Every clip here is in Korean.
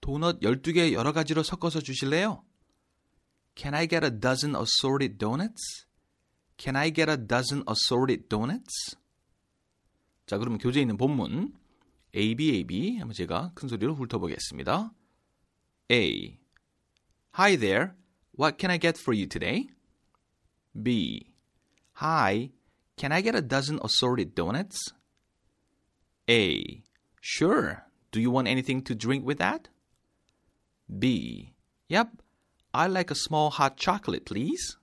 도넛 12개 여러 가지로 섞어서 주실래요? Can I get a dozen assorted donuts? Can I get a dozen assorted donuts? 자, 그러면 교재에 있는 본문 A, B, A, B 한번 제가 큰 소리로 훑어보겠습니다. A. Hi there. What can I get for you today? B. Hi. Can I get a dozen assorted donuts? A. Sure. Do you want anything to drink with that? B. Yep. I'd like a small hot chocolate, please.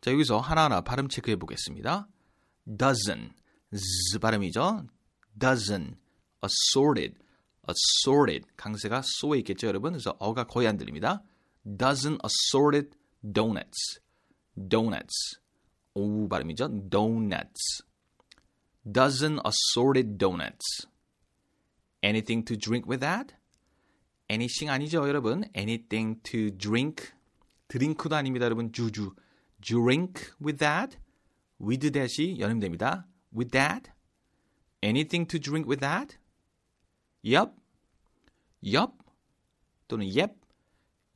자, 여기서 하나하나 발음 체크해 보겠습니다. dozen. z 발음이죠. dozen. assorted. assorted. 강세가 소에 있겠죠, 여러분? 그래서 어가 거의 안 들립니다. dozen assorted donuts. donuts. 오 발음이죠. donuts. dozen assorted donuts. Anything to drink with that? Anything 아니죠, 여러분? anything to drink. 드링크도 아닙니다, 여러분. 주주. drink with that. with that이 연음됩니다. with that. anything to drink with that? yup. yup. 또는 yep.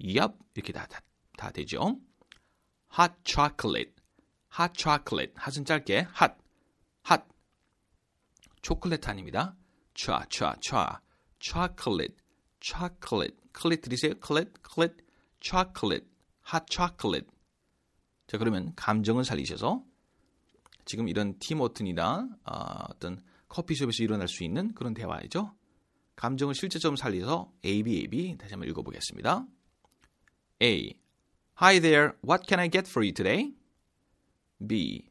yup. 이렇게 다, 다, 다 되죠. hot chocolate. hot chocolate. 핫은 짧게 hot. hot. 초콜릿 아닙니다. 차, 차, 차. chocolate. Chocolate. 클릿 들으세요? 클릿, 클릿. chocolate. hot chocolate. 자, 그러면 감정을 살리셔서 지금 이런 티모튼이나 어, 어떤 커피숍에서 일어날 수 있는 그런 대화이죠. 감정을 실제점 살려서 A, B, A, B 다시 한번 읽어보겠습니다. A. Hi there. What can I get for you today? B.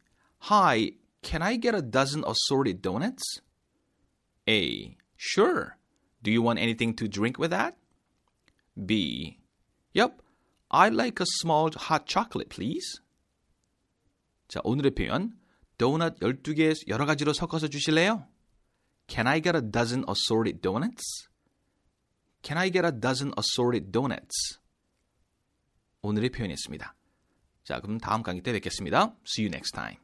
Hi. Can I get a dozen assorted donuts? A. Sure. Do you want anything to drink with that? B. Yep. I'd like a small hot chocolate, please. 자, 오늘의 표현. 도넛 12개 여러 가지로 섞어서 주실래요? Can I get a dozen assorted donuts? Can I get a dozen assorted donuts? 오늘의 표현이었습니다. 자, 그럼 다음 강의 때 뵙겠습니다. See you next time.